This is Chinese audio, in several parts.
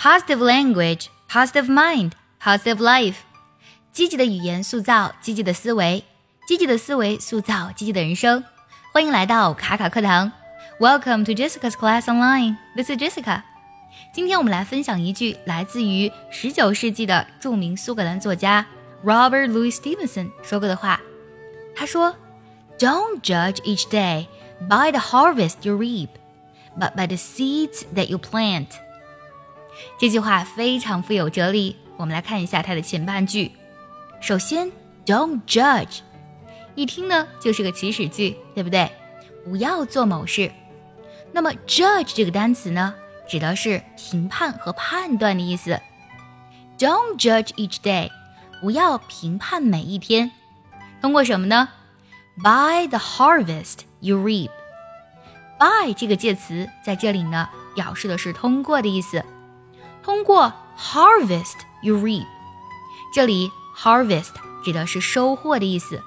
positive language, positive mind, positive life。积极的语言塑造积极的思维，积极的思维塑造积极的人生。欢迎来到卡卡课堂，Welcome to Jessica's Class Online. This is Jessica. 今天我们来分享一句来自于十九世纪的着名苏格兰作家 Robert Louis Stevenson 说过的话。他说：“Don't judge each day by the harvest you reap, but by the seeds that you plant。” 这句话非常富有哲理。我们来看一下它的前半句。首先，“Don't judge”，一听呢就是个祈使句，对不对？不要做某事。那么，“judge” 这个单词呢？指的是评判和判断的意思。Don't judge each day，不要评判每一天。通过什么呢？By the harvest you reap。By 这个介词在这里呢，表示的是通过的意思。通过 harvest you reap，这里 harvest 指的是收获的意思，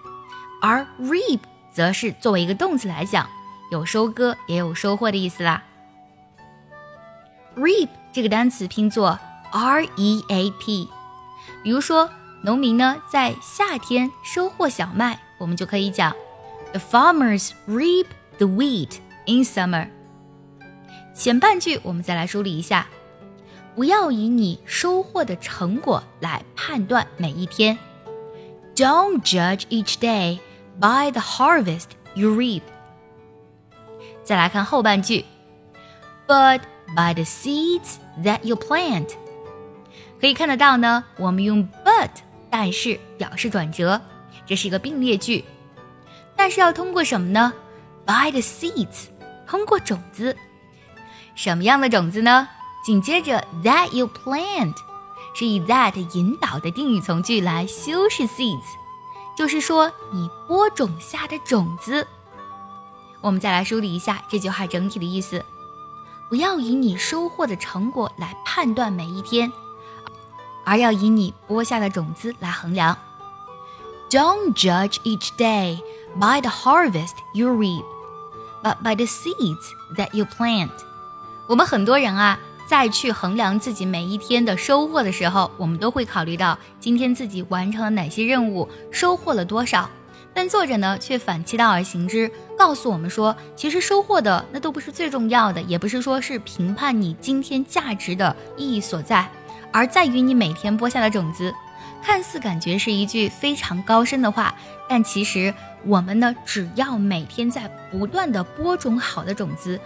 而 reap 则是作为一个动词来讲，有收割也有收获的意思啦。reap 这个单词拼作 r e a p，比如说农民呢在夏天收获小麦，我们就可以讲 the farmers reap the wheat in summer。前半句我们再来梳理一下，不要以你收获的成果来判断每一天。Don't judge each day by the harvest you reap。再来看后半句，but By the seeds that you plant，可以看得到呢。我们用 but 但是表示转折，这是一个并列句。但是要通过什么呢？By the seeds，通过种子。什么样的种子呢？紧接着 that you plant，是以 that 引导的定语从句来修饰 seeds，就是说你播种下的种子。我们再来梳理一下这句话整体的意思。不要以你收获的成果来判断每一天，而要以你播下的种子来衡量。Don't judge each day by the harvest you reap, but by the seeds that you plant。我们很多人啊，再去衡量自己每一天的收获的时候，我们都会考虑到今天自己完成了哪些任务，收获了多少。但作者呢，却反其道而行之，告诉我们说，其实收获的那都不是最重要的，也不是说是评判你今天价值的意义所在，而在于你每天播下的种子。看似感觉是一句非常高深的话，但其实我们呢，只要每天在不断的播种好的种子，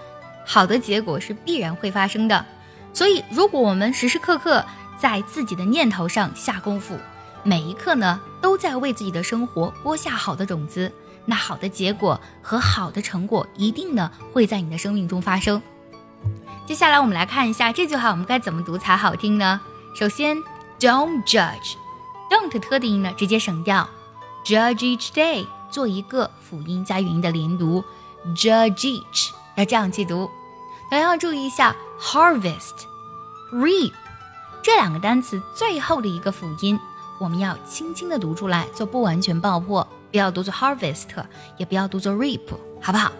好的结果是必然会发生的。所以，如果我们时时刻刻在自己的念头上下功夫。每一刻呢，都在为自己的生活播下好的种子，那好的结果和好的成果一定呢会在你的生命中发生。接下来我们来看一下这句话，我们该怎么读才好听呢？首先，Don't judge，Don't 特的音呢直接省掉，Judge each day 做一个辅音加元音的连读，Judge each 要这样去读。同样注意一下，Harvest，Reap 这两个单词最后的一个辅音。我们要轻轻的读出来，做不完全爆破，不要读作 harvest，也不要读作 reap，好不好？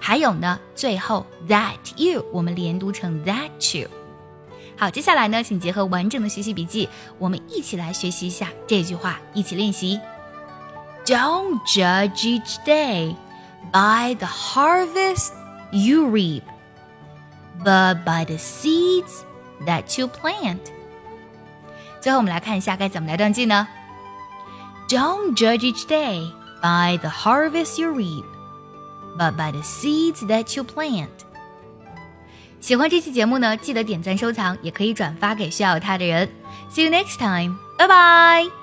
还有呢，最后 that you 我们连读成 that you。好，接下来呢，请结合完整的学习笔记，我们一起来学习一下这句话，一起练习。Don't judge each day by the harvest you reap, but by the seeds that you plant. 最后，我们来看一下该怎么来断句呢？Don't judge each day by the harvest you reap, but by the seeds that you plant。喜欢这期节目呢，记得点赞收藏，也可以转发给需要它的人。See you next time，拜拜。